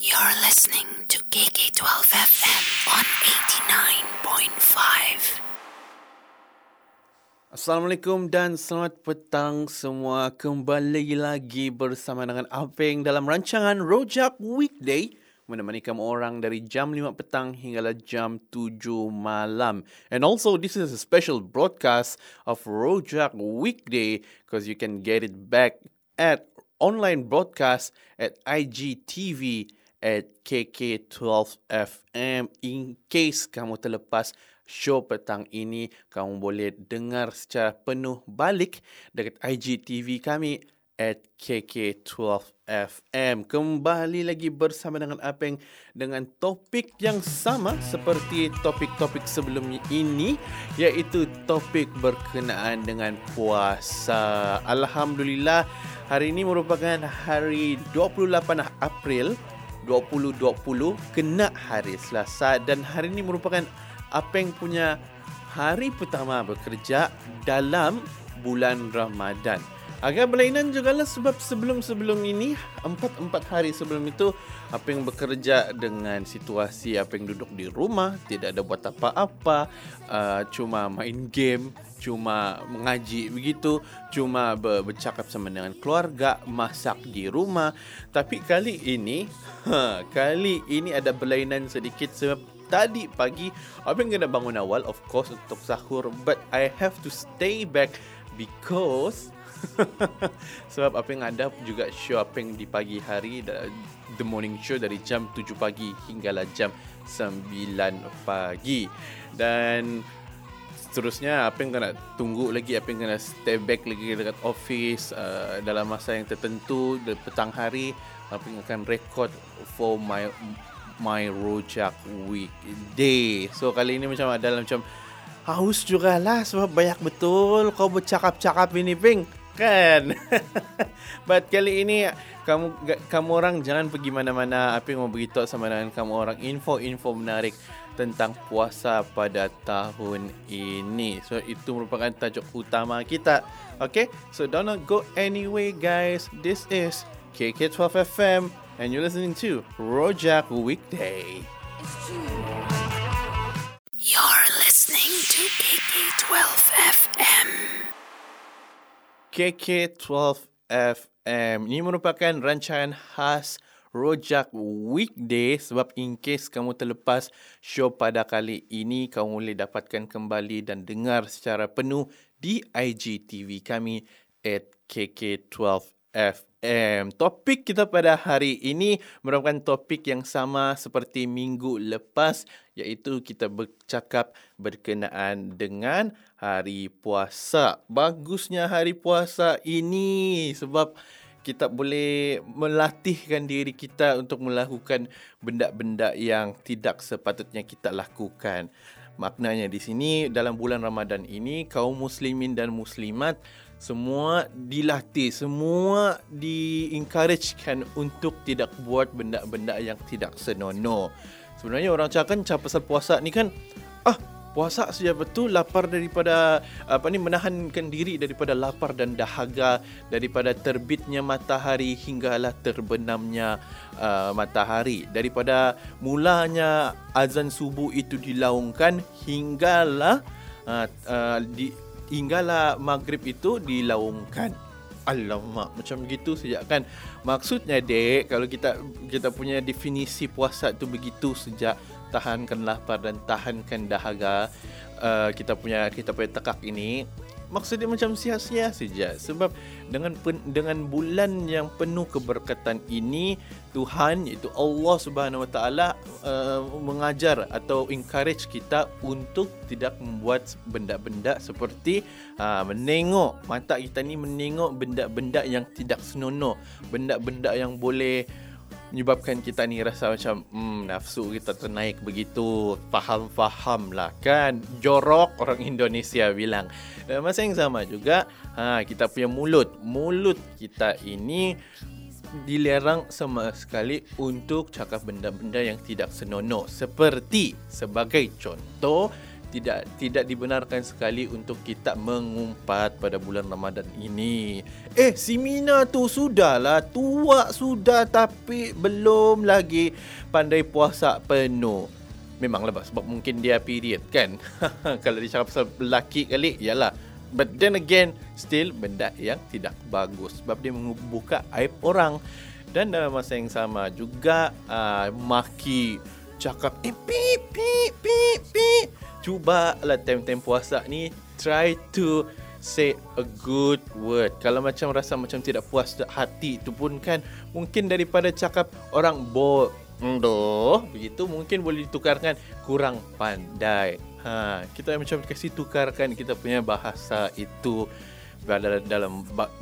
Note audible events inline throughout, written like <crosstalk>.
You're listening to KK12 FM on 89.5. Assalamualaikum dan selamat petang semua. Kembali lagi bersama dengan Apeng dalam rancangan Rojak Weekday menemani kamu orang dari jam 5 petang hinggalah jam 7 malam. And also this is a special broadcast of Rojak Weekday because you can get it back at online broadcast at IGTV at KK12FM in case kamu terlepas show petang ini kamu boleh dengar secara penuh balik dekat IGTV kami at KK12FM. Kembali lagi bersama dengan Apeng dengan topik yang sama seperti topik-topik sebelum ini iaitu topik berkenaan dengan puasa. Alhamdulillah hari ini merupakan hari 28 April 2020 kena hari Selasa dan hari ini merupakan Apeng punya hari pertama bekerja dalam bulan Ramadan. Agak berlainan juga lah sebab sebelum-sebelum ini, empat-empat hari sebelum itu, Apeng bekerja dengan situasi Apeng duduk di rumah, tidak ada buat apa-apa, uh, cuma main game, cuma mengaji begitu, cuma bercakap sama dengan keluarga, masak di rumah. Tapi kali ini, ha, kali ini ada berlainan sedikit sebab tadi pagi Apeng kena bangun awal of course untuk sahur but I have to stay back because <laughs> Sebab apa yang ada juga yang di pagi hari The morning show dari jam 7 pagi hinggalah jam 9 pagi Dan seterusnya apa yang kena tunggu lagi? Apa yang kena stay back lagi dekat office uh, Dalam masa yang tertentu di petang hari? Apa yang akan record for my my rojak weekday So kali ini macam ada macam Haus juga lah sebab banyak betul kau bercakap-cakap ini Ping kan? <laughs> But kali ini kamu kamu orang jangan pergi mana-mana. Apa yang mau beritahu sama dengan kamu orang? Info-info menarik tentang puasa pada tahun ini. So itu merupakan tajuk utama kita. Okay? So don't go anyway guys. This is KK12 FM and you're listening to Rojak Weekday. You're listening to KK12 FM KK12FM. Ini merupakan rancangan khas Rojak Weekday sebab in case kamu terlepas show pada kali ini kamu boleh dapatkan kembali dan dengar secara penuh di IGTV kami at KK12FM. Um, topik kita pada hari ini merupakan topik yang sama seperti minggu lepas iaitu kita bercakap berkenaan dengan hari puasa. Bagusnya hari puasa ini sebab kita boleh melatihkan diri kita untuk melakukan benda-benda yang tidak sepatutnya kita lakukan. Maknanya di sini dalam bulan Ramadan ini kaum muslimin dan muslimat semua dilatih, semua di-encouragekan untuk tidak buat benda-benda yang tidak senonoh. Sebenarnya orang cakap kan pasal puasa ni kan, ah puasa saja betul lapar daripada apa ni menahankan diri daripada lapar dan dahaga daripada terbitnya matahari hinggalah terbenamnya uh, matahari daripada mulanya azan subuh itu dilaungkan hinggalah uh, uh, di hinggalah maghrib itu dilaungkan. Alamak, macam begitu sejak kan. Maksudnya dek, kalau kita kita punya definisi puasa tu begitu sejak tahankan lapar dan tahankan dahaga uh, kita punya kita punya tekak ini. Maksudnya macam sia-sia saja sebab dengan pen, dengan bulan yang penuh keberkatan ini Tuhan iaitu Allah Subhanahu Wa Taala uh, mengajar atau encourage kita untuk tidak membuat benda-benda seperti uh, menengok. Mata kita ni menengok benda-benda yang tidak senonoh. Benda-benda yang boleh menyebabkan kita ni rasa macam hmm, nafsu kita ternaik begitu. Faham-faham lah kan? Jorok orang Indonesia bilang. Dan masa yang sama juga ha, kita punya mulut. Mulut kita ini dilarang sama sekali untuk cakap benda-benda yang tidak senonoh. Seperti sebagai contoh tidak tidak dibenarkan sekali untuk kita mengumpat pada bulan Ramadan ini. Eh, si Mina tu sudahlah tua sudah tapi belum lagi pandai puasa penuh. Memanglah sebab mungkin dia period kan. <laughs> Kalau dia cakap pasal lelaki kali, yalah. But then again, still benda yang tidak bagus sebab dia membuka aib orang. Dan dalam masa yang sama juga uh, maki cakap eh pip pip pip pip cubalah time-time puasa ni try to say a good word. Kalau macam rasa macam tidak puas hati itu pun kan mungkin daripada cakap orang bo Ndo, begitu mungkin boleh ditukarkan kurang pandai. Ha, kita macam kasih tukarkan kita punya bahasa itu dalam dalam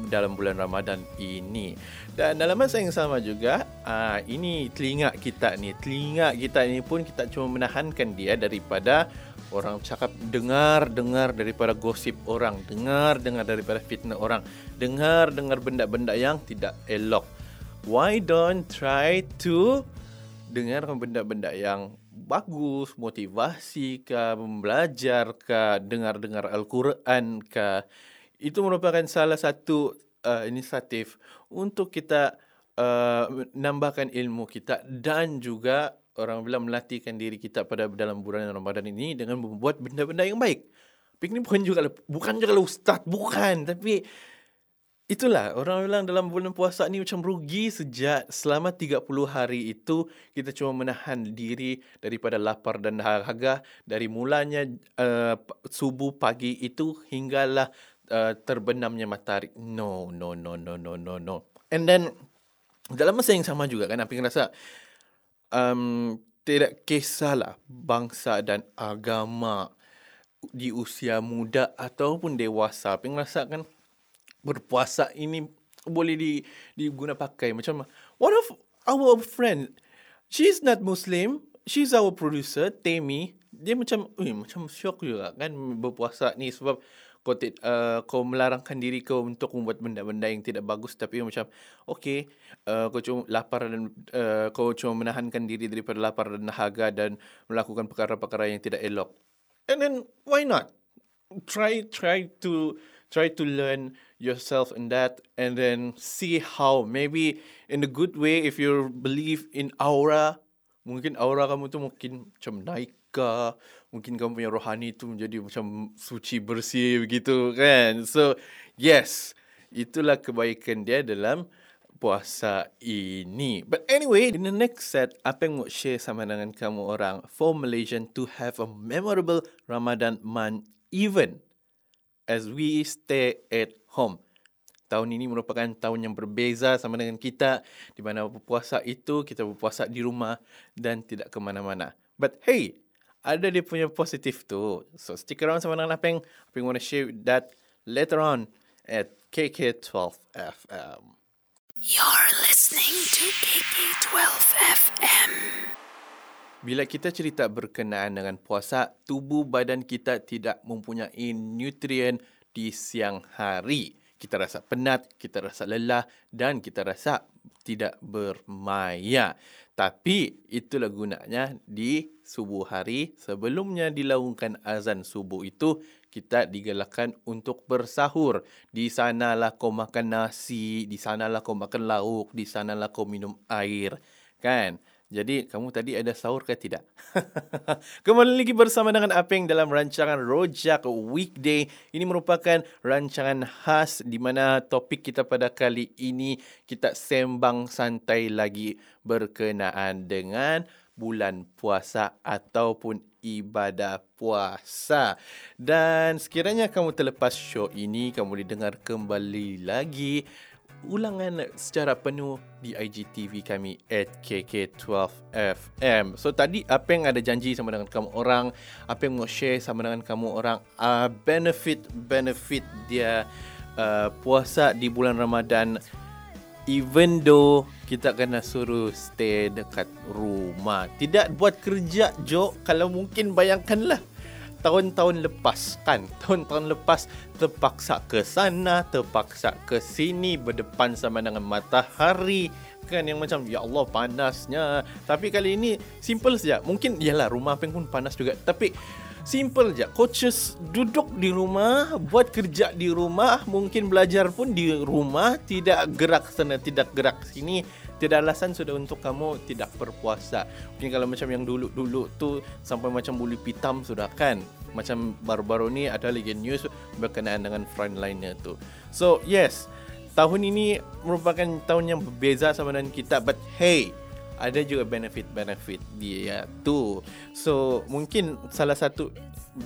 dalam bulan Ramadan ini. Dan dalam masa yang sama juga, aa, ini telinga kita ni, telinga kita ni pun kita cuma menahankan dia daripada orang cakap dengar dengar daripada gosip orang, dengar dengar daripada fitnah orang, dengar dengar benda-benda yang tidak elok. Why don't try to dengar benda-benda yang bagus, motivasi ke, belajar ke, dengar-dengar Al-Quran ke, itu merupakan salah satu uh, inisiatif untuk kita uh, menambahkan ilmu kita dan juga orang bilang melatihkan diri kita pada dalam bulan Ramadan ini dengan membuat benda-benda yang baik. Ini bukan juga bukan juga ustaz, bukan, tapi itulah orang bilang dalam bulan puasa ni macam rugi sejak selama 30 hari itu kita cuma menahan diri daripada lapar dan dahaga dari mulanya uh, subuh pagi itu hinggalah uh, terbenamnya matahari. No, no, no, no, no, no, no. And then dalam masa yang sama juga kan, apa rasa um, tidak kisahlah bangsa dan agama di usia muda ataupun dewasa. Yang rasa kan berpuasa ini boleh di diguna pakai. Macam one of our friend she's not muslim she's our producer Temi. Dia macam eh macam shock juga kan berpuasa ni sebab kau uh, kau melarangkan diri kau untuk membuat benda-benda yang tidak bagus tapi macam okay uh, kau cuma lapar dan uh, kau cuma menahankan diri daripada lapar dan dahaga dan melakukan perkara-perkara yang tidak elok. And then why not? Try try to try to learn yourself in that and then see how. Maybe in a good way if you believe in aura mungkin aura kamu tu mungkin macam naik ke mungkin kamu punya rohani tu menjadi macam suci bersih begitu kan? So yes itulah kebaikan dia dalam puasa ini. But anyway in the next set apa yang mau share sama dengan kamu orang? For Malaysian to have a memorable Ramadan month even as we stay at home. Tahun ini merupakan tahun yang berbeza sama dengan kita di mana berpuasa itu kita berpuasa di rumah dan tidak ke mana-mana. But hey ada dia punya positif tu. So stick around sama dengan Apeng. Apeng want to share that later on at KK12FM. You're listening to KK12FM. Bila kita cerita berkenaan dengan puasa, tubuh badan kita tidak mempunyai nutrien di siang hari. Kita rasa penat, kita rasa lelah dan kita rasa tidak bermaya. Tapi itulah gunanya di subuh hari sebelumnya dilaungkan azan subuh itu kita digalakkan untuk bersahur. Di sanalah kau makan nasi, di sanalah kau makan lauk, di sanalah kau minum air. Kan? Jadi kamu tadi ada sahur ke tidak? <laughs> Kembali lagi bersama dengan Apeng dalam rancangan Rojak Weekday. Ini merupakan rancangan khas di mana topik kita pada kali ini kita sembang santai lagi berkenaan dengan bulan puasa ataupun ibadah puasa. Dan sekiranya kamu terlepas show ini, kamu boleh dengar kembali lagi ulangan secara penuh di IGTV kami at KK12FM. So tadi apa yang ada janji sama dengan kamu orang, apa yang mau share sama dengan kamu orang, uh, benefit-benefit dia uh, puasa di bulan Ramadan even though kita kena suruh stay dekat rumah. Tidak buat kerja, Jo. Kalau mungkin bayangkanlah tahun-tahun lepas kan? Tahun-tahun lepas terpaksa ke sana terpaksa ke sini berdepan sama dengan matahari kan? Yang macam ya Allah panasnya. Tapi kali ini simple saja. Mungkin ialah rumah peng pun panas juga. Tapi Simple je. Coaches duduk di rumah, buat kerja di rumah, mungkin belajar pun di rumah, tidak gerak sana, tidak gerak sini. Tidak alasan sudah untuk kamu tidak berpuasa. Mungkin kalau macam yang dulu-dulu tu sampai macam bulu pitam sudah kan. Macam baru-baru ni ada lagi news berkenaan dengan frontliner tu. So yes, tahun ini merupakan tahun yang berbeza sama dengan kita. But hey, ada juga benefit-benefit dia tu. So, mungkin salah satu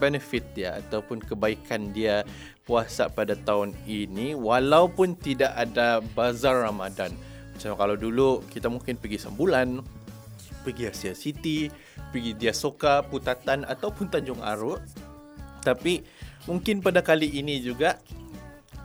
benefit dia ataupun kebaikan dia puasa pada tahun ini walaupun tidak ada bazar Ramadan. Macam kalau dulu kita mungkin pergi sembulan, pergi Asia City, pergi Dia Soka, Putatan ataupun Tanjung Aruk. Tapi mungkin pada kali ini juga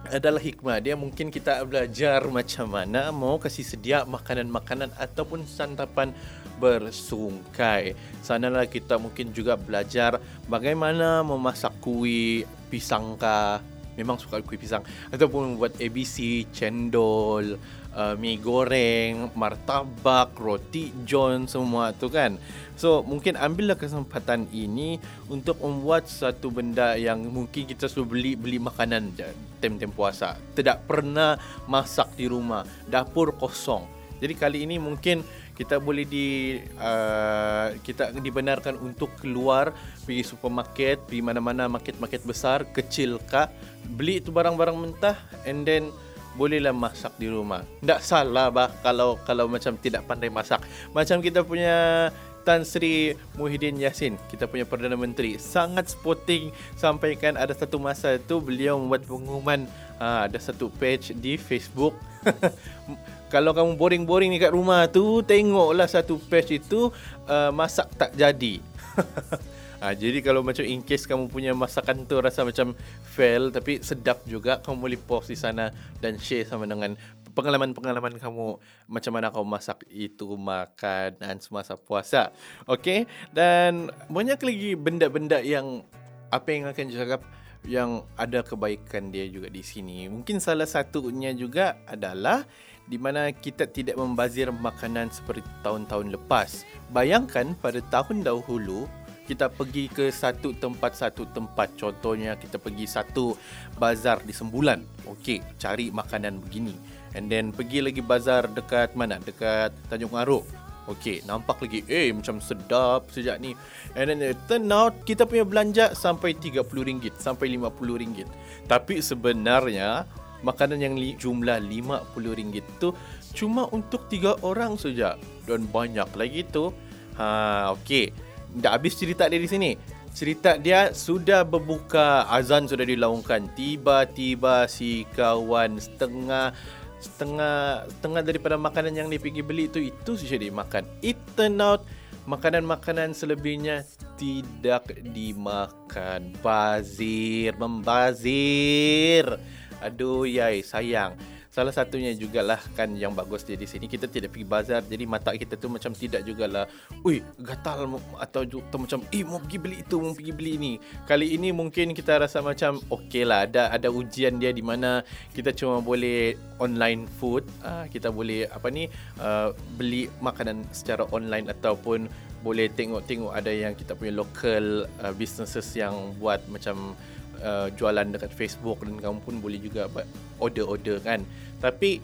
adalah hikmah dia mungkin kita belajar macam mana mau kasih sedia makanan-makanan ataupun santapan bersungkai. Sanalah kita mungkin juga belajar bagaimana memasak kuih pisangka. Memang suka kuih pisang ataupun membuat ABC, cendol, uh, mi goreng, martabak, roti john semua tu kan. So mungkin ambillah kesempatan ini untuk membuat satu benda yang mungkin kita selalu beli beli makanan tem-tem puasa. Tidak pernah masak di rumah, dapur kosong. Jadi kali ini mungkin kita boleh di uh, kita dibenarkan untuk keluar pergi supermarket, pergi mana-mana market-market besar, kecil kah, beli itu barang-barang mentah and then bolehlah masak di rumah. Tak salah bah kalau kalau macam tidak pandai masak. Macam kita punya Tan Sri Muhyiddin Yassin, kita punya Perdana Menteri, sangat sporting sampaikan ada satu masa itu beliau membuat pengumuman ha, ada satu page di Facebook. <laughs> kalau kamu boring-boring di kat rumah tu, tengoklah satu page itu uh, masak tak jadi. <laughs> Ha, jadi kalau macam in case kamu punya masakan tu rasa macam fail tapi sedap juga, kamu boleh post di sana dan share sama dengan pengalaman-pengalaman kamu macam mana kamu masak itu makanan semasa puasa. Okey? Dan banyak lagi benda-benda yang apa yang akan cakap yang ada kebaikan dia juga di sini. Mungkin salah satunya juga adalah di mana kita tidak membazir makanan seperti tahun-tahun lepas. Bayangkan pada tahun dahulu kita pergi ke satu tempat satu tempat. Contohnya kita pergi satu bazar di Sembulan. Okey cari makanan begini. And then pergi lagi bazar dekat mana? Dekat Tanjung Aruk okey nampak lagi eh macam sedap sejak ni. And then turn out kita punya belanja sampai RM30 sampai RM50. Tapi sebenarnya makanan yang li, jumlah RM50 tu cuma untuk tiga orang saja dan banyak lagi tu. Ha okey dah habis cerita dia di sini. Cerita dia sudah berbuka, azan sudah dilaungkan. Tiba-tiba si kawan setengah setengah setengah daripada makanan yang dia pergi beli itu itu saja dia makan. It turn out makanan-makanan selebihnya tidak dimakan. Bazir, membazir. Aduh yai, sayang. Salah satunya jugalah kan yang bagus dia di sini kita tidak pergi bazar jadi mata kita tu macam tidak jugalah ui gatal atau tu macam eh mau pergi beli itu mau pergi beli ini. Kali ini mungkin kita rasa macam okey lah ada ada ujian dia di mana kita cuma boleh online food uh, kita boleh apa ni uh, beli makanan secara online ataupun boleh tengok-tengok ada yang kita punya local uh, businesses yang buat macam uh, jualan dekat Facebook dan kamu pun boleh juga order-order kan. Tapi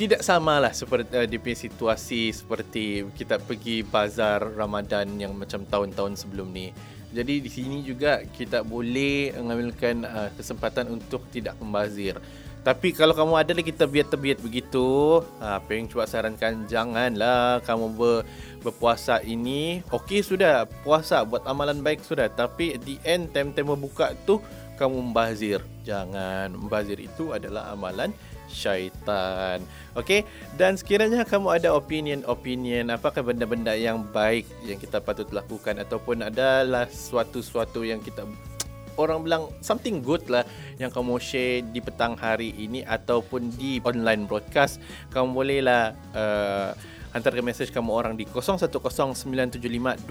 tidak samalah seperti uh, di situasi seperti kita pergi bazar Ramadan yang macam tahun-tahun sebelum ni. Jadi di sini juga kita boleh mengambilkan uh, kesempatan untuk tidak membazir. Tapi kalau kamu ada lagi terbiat-terbiat begitu, ha, apa yang cuba sarankan janganlah kamu ber, berpuasa ini. Okey sudah puasa buat amalan baik sudah, tapi di end time-time berbuka tu kamu membazir. Jangan membazir itu adalah amalan syaitan. Okey, dan sekiranya kamu ada opinion-opinion apakah benda-benda yang baik yang kita patut lakukan ataupun adalah suatu-suatu yang kita orang bilang something good lah yang kamu share di petang hari ini ataupun di online broadcast kamu bolehlah uh, hantarkan mesej kamu orang di 0109752075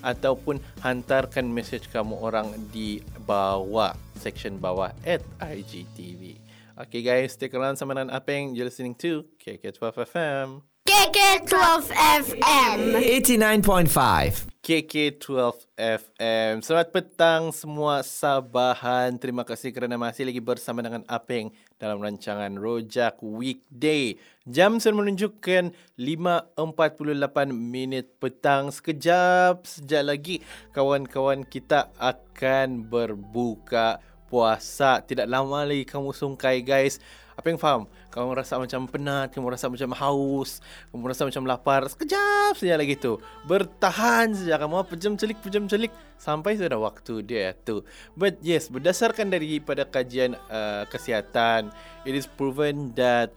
ataupun hantarkan mesej kamu orang di bawah section bawah at IGTV. Okay guys, stick around sama dengan Apeng. You're listening to KK12 FM. KK12 FM 89.5 KK12 FM. Selamat petang semua Sabahan. Terima kasih kerana masih lagi bersama dengan Apeng dalam rancangan Rojak Weekday. Jam sudah menunjukkan 5.48 minit petang. Sekejap, sejak lagi kawan-kawan kita akan berbuka puasa. Tidak lama lagi kamu sungkai guys. Apa yang faham? Kamu rasa macam penat, kamu rasa macam haus, kamu rasa macam lapar. Sekejap saja lagi tu. Bertahan saja kamu pejam celik pejam celik sampai sudah waktu dia tu. But yes, berdasarkan daripada kajian uh, kesihatan, it is proven that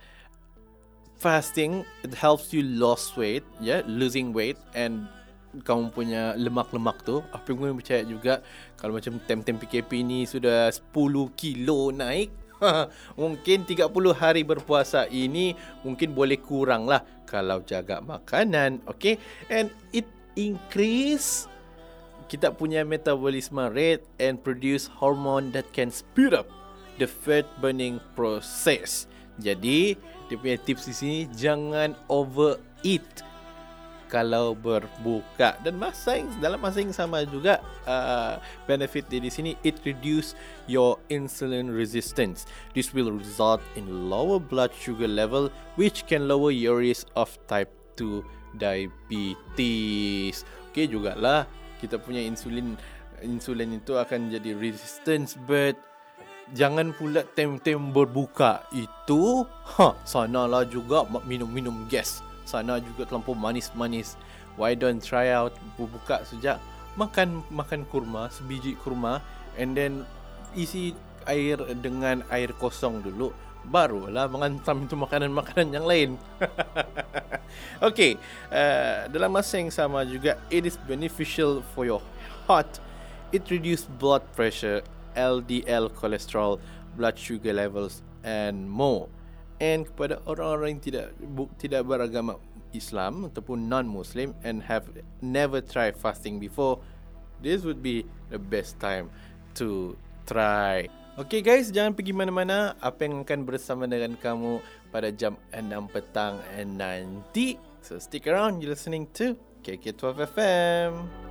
fasting it helps you lose weight, yeah, losing weight and kamu punya lemak-lemak tu apa yang percaya juga kalau macam tem-tem PKP ni sudah 10 kilo naik <laughs> mungkin 30 hari berpuasa ini mungkin boleh kurang lah kalau jaga makanan, okay? And it increase kita punya metabolisme rate and produce hormone that can speed up the fat burning process. Jadi, dia punya tips di sini jangan overeat kalau berbuka. Dan masa yang dalam masa yang sama juga uh, benefit di sini it reduce your insulin resistance. This will result in lower blood sugar level which can lower your risk of type 2 diabetes. Okey jugalah kita punya insulin insulin itu akan jadi resistance but jangan pula tem-tem berbuka. Itu ha sanalah juga minum-minum gas sana juga terlampau manis-manis. Why don't try out buka sejak makan makan kurma, sebiji kurma and then isi air dengan air kosong dulu barulah mengantam itu makanan-makanan yang lain. <laughs> okay, uh, dalam masa yang sama juga it is beneficial for your heart. It reduce blood pressure, LDL cholesterol, blood sugar levels and more and kepada orang-orang yang tidak tidak beragama Islam ataupun non-Muslim and have never tried fasting before, this would be the best time to try. Okay guys, jangan pergi mana-mana. Apa yang akan bersama dengan kamu pada jam 6 petang nanti. So stick around, you're listening to KK12 FM.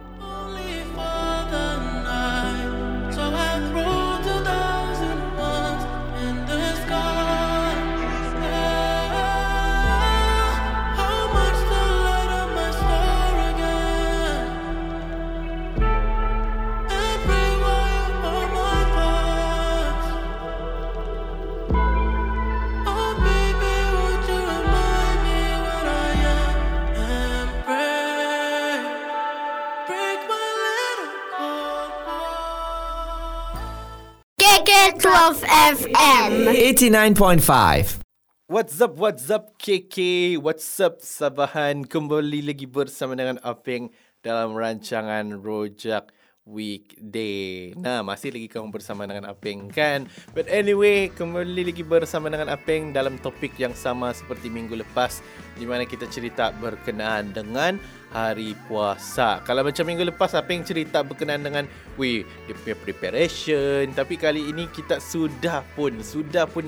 FM 89.5 What's up, what's up KK What's up Sabahan? Kembali lagi bersama dengan Apeng Dalam rancangan Rojak Weekday. Nah, masih lagi kamu bersama dengan Apeng kan? But anyway, kembali lagi bersama dengan Apeng Dalam topik yang sama seperti minggu lepas Di mana kita cerita berkenaan dengan hari puasa. Kalau macam minggu lepas apa yang cerita berkenaan dengan we punya preparation? Tapi kali ini kita sudah pun sudah pun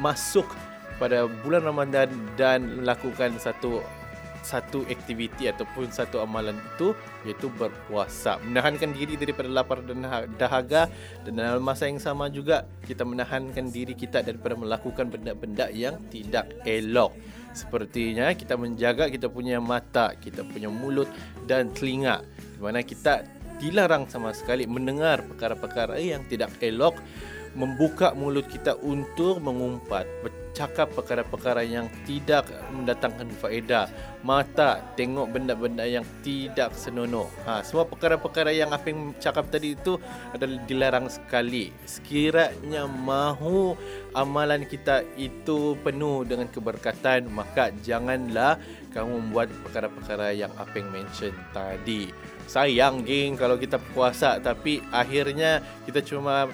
masuk pada bulan Ramadan dan lakukan satu satu aktiviti ataupun satu amalan itu iaitu berpuasa. Menahankan diri daripada lapar dan dahaga. Dan dalam masa yang sama juga kita menahankan diri kita daripada melakukan benda-benda yang tidak elok Sepertinya kita menjaga kita punya mata, kita punya mulut dan telinga. Di mana kita dilarang sama sekali mendengar perkara-perkara yang tidak elok, membuka mulut kita untuk mengumpat, cakap perkara-perkara yang tidak mendatangkan faedah. Mata tengok benda-benda yang tidak senonoh. Ha, semua perkara-perkara yang yang cakap tadi itu adalah dilarang sekali. Sekiranya mahu amalan kita itu penuh dengan keberkatan, maka janganlah kamu membuat perkara-perkara yang yang mention tadi. Sayang geng kalau kita puasa tapi akhirnya kita cuma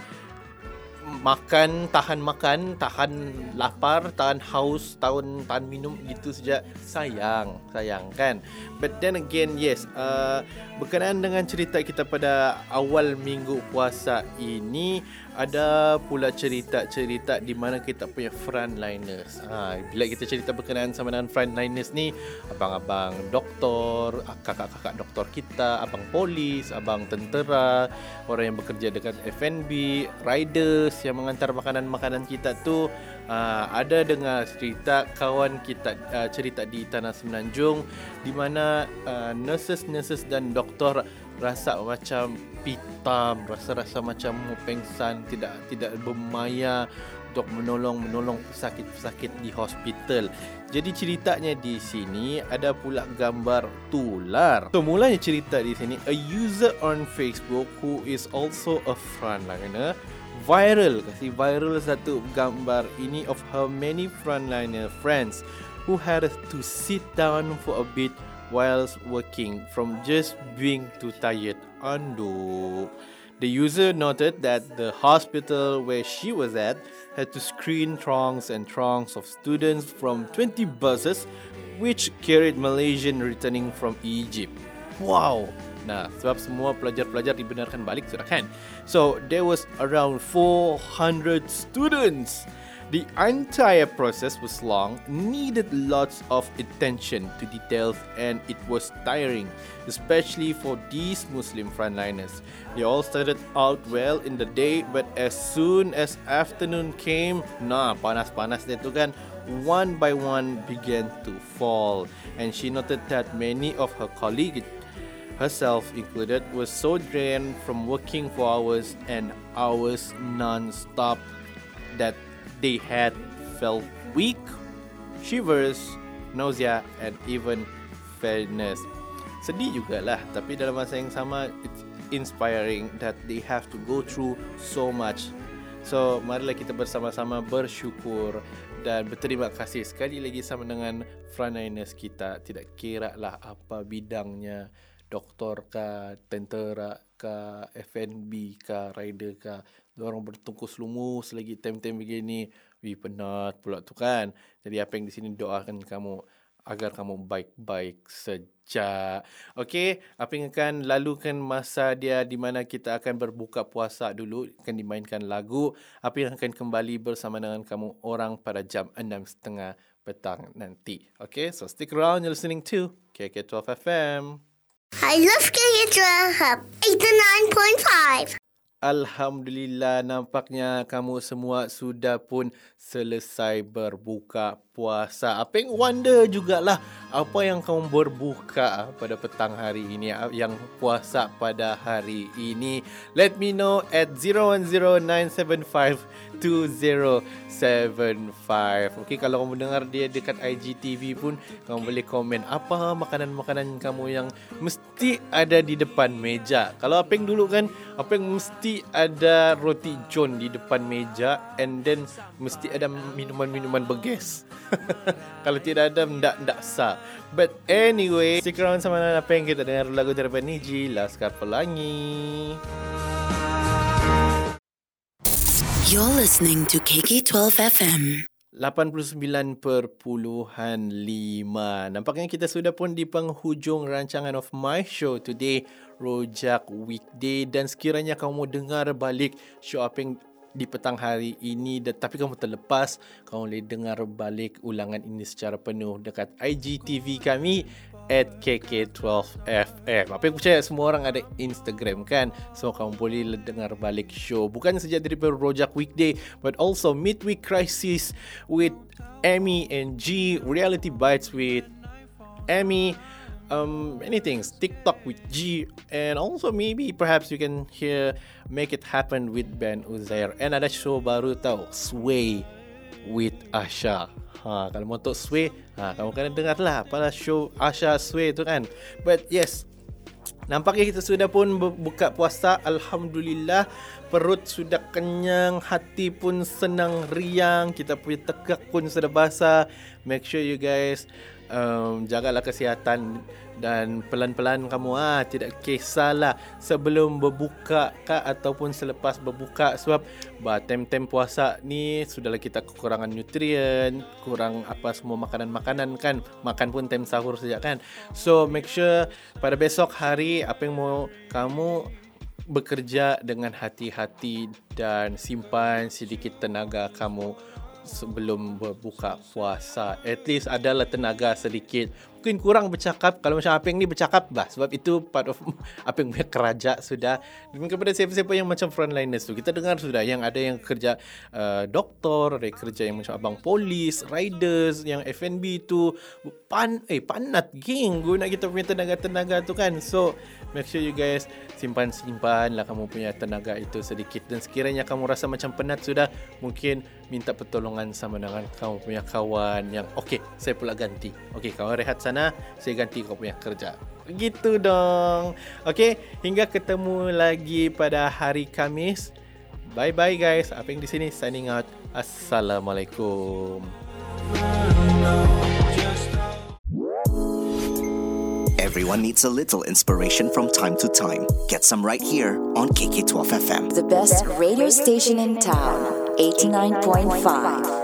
makan, tahan makan, tahan lapar, tahan haus, tahan tahan minum gitu saja. Sayang, sayang kan. But then again, yes, uh, berkenaan dengan cerita kita pada awal minggu puasa ini, ada pula cerita-cerita di mana kita punya frontliners. Ha, bila kita cerita berkenaan sama dengan frontliners ni, abang-abang doktor, kakak-kakak doktor kita, abang polis, abang tentera, orang yang bekerja dekat FNB, riders yang mengantar makanan-makanan kita tu uh, ada dengar cerita kawan kita uh, cerita di Tanah Semenanjung di mana uh, nurses-nurses dan doktor rasa macam pitam, rasa-rasa macam mau pengsan, tidak tidak bermaya untuk menolong menolong pesakit-pesakit di hospital. Jadi ceritanya di sini ada pula gambar tular. So mulanya cerita di sini a user on Facebook who is also a frontliner viral kasi viral satu gambar ini of her many frontliner friends who had to sit down for a bit whilst working from just being too tired. Ando. The user noted that the hospital where she was at had to screen throngs and throngs of students from 20 buses which carried Malaysian returning from Egypt. Wow, Nah, sebab semua pelajar-pelajar dibenarkan balik sudah kan. So, there was around 400 students. The entire process was long, needed lots of attention to details, and it was tiring, especially for these Muslim frontliners. They all started out well in the day, but as soon as afternoon came, nah, panas-panas itu kan, one by one began to fall. And she noted that many of her colleagues herself included, was so drained from working for hours and hours non-stop that they had felt weak, shivers, nausea and even fairness. Sedih jugalah, tapi dalam masa yang sama, it's inspiring that they have to go through so much. So, marilah kita bersama-sama bersyukur dan berterima kasih sekali lagi sama dengan frontliners kita. Tidak kira lah apa bidangnya, doktor ka, tentera ka, FNB ka, rider ka. Orang bertungkus lumus lagi time-time begini. Wih penat pula tu kan. Jadi apa yang di sini doakan kamu agar kamu baik-baik saja. Okey, apa yang akan lalukan masa dia di mana kita akan berbuka puasa dulu, akan dimainkan lagu. Apa yang akan kembali bersama dengan kamu orang pada jam 6.30 petang nanti. Okay, so stick around. You're listening to KK12 FM. I love Cathedral Hub 89.5. Alhamdulillah nampaknya kamu semua sudah pun selesai berbuka puasa. Apa yang wonder jugalah apa yang kamu berbuka pada petang hari ini yang puasa pada hari ini. Let me know at 010975 2075. Okey, kalau kamu dengar dia dekat IGTV pun, kamu boleh komen apa makanan-makanan kamu yang mesti ada di depan meja. Kalau apa yang dulu kan, apa yang mesti ada roti john di depan meja and then mesti ada minuman-minuman beges. <laughs> kalau tidak ada, ndak ndak sah. But anyway, stick around sama apa yang kita dengar lagu daripada Niji, Laskar Pelangi. You're listening to KK12 FM. 89.5 Nampaknya kita sudah pun di penghujung rancangan of my show today Rojak Weekday Dan sekiranya kamu dengar balik show apa yang di petang hari ini Tapi kamu terlepas Kamu boleh dengar balik ulangan ini secara penuh Dekat IGTV kami at KK12FM. Apa yang percaya semua orang ada Instagram kan? So kamu boleh dengar balik show. Bukan saja dari Rojak Weekday but also Midweek Crisis with Emmy and G, Reality Bites with Emmy, um, many things. TikTok with G, and also maybe perhaps you can hear Make It Happen with Ben Uzair. And ada show baru tau, Sway with Asha. Ha, kalau mau untuk Sway, ha, kamu kena dengar lah pada show Asha Sway tu kan. But yes, nampaknya kita sudah pun buka puasa. Alhamdulillah, perut sudah kenyang, hati pun senang riang, kita punya tekak pun sudah basah. Make sure you guys um, jagalah kesihatan dan pelan-pelan kamu. Ah tidak kisahlah sebelum berbuka kah ataupun selepas berbuka. Sebab bah tem-tem puasa ni sudahlah kita kekurangan nutrien kurang apa semua makanan-makanan kan. Makan pun tem sahur saja kan. So make sure pada besok hari apa yang mau kamu bekerja dengan hati-hati dan simpan sedikit tenaga kamu sebelum berbuka puasa. At least adalah tenaga sedikit. Mungkin kurang bercakap. Kalau macam Apeng ni bercakap lah. Sebab itu part of <laughs> Apeng punya kerja sudah. Dan kepada siapa-siapa yang macam frontliners tu. Kita dengar sudah yang ada yang kerja uh, doktor, ada yang kerja yang macam abang polis, riders, yang FNB tu. Pan, eh panat geng guna kita punya tenaga-tenaga tu kan. So make sure you guys simpan-simpan lah kamu punya tenaga itu sedikit. Dan sekiranya kamu rasa macam penat sudah, mungkin minta pertolongan sama dengan kamu punya kawan yang okay, saya pula ganti. Okay, kawan rehat sana, saya ganti kau punya kerja. Gitu dong. Okay, hingga ketemu lagi pada hari Kamis. Bye-bye guys. Apa yang di sini signing out. Assalamualaikum. Everyone needs a little inspiration from time to time. Get some right here on KK12 FM. The best radio station in town, 89.5.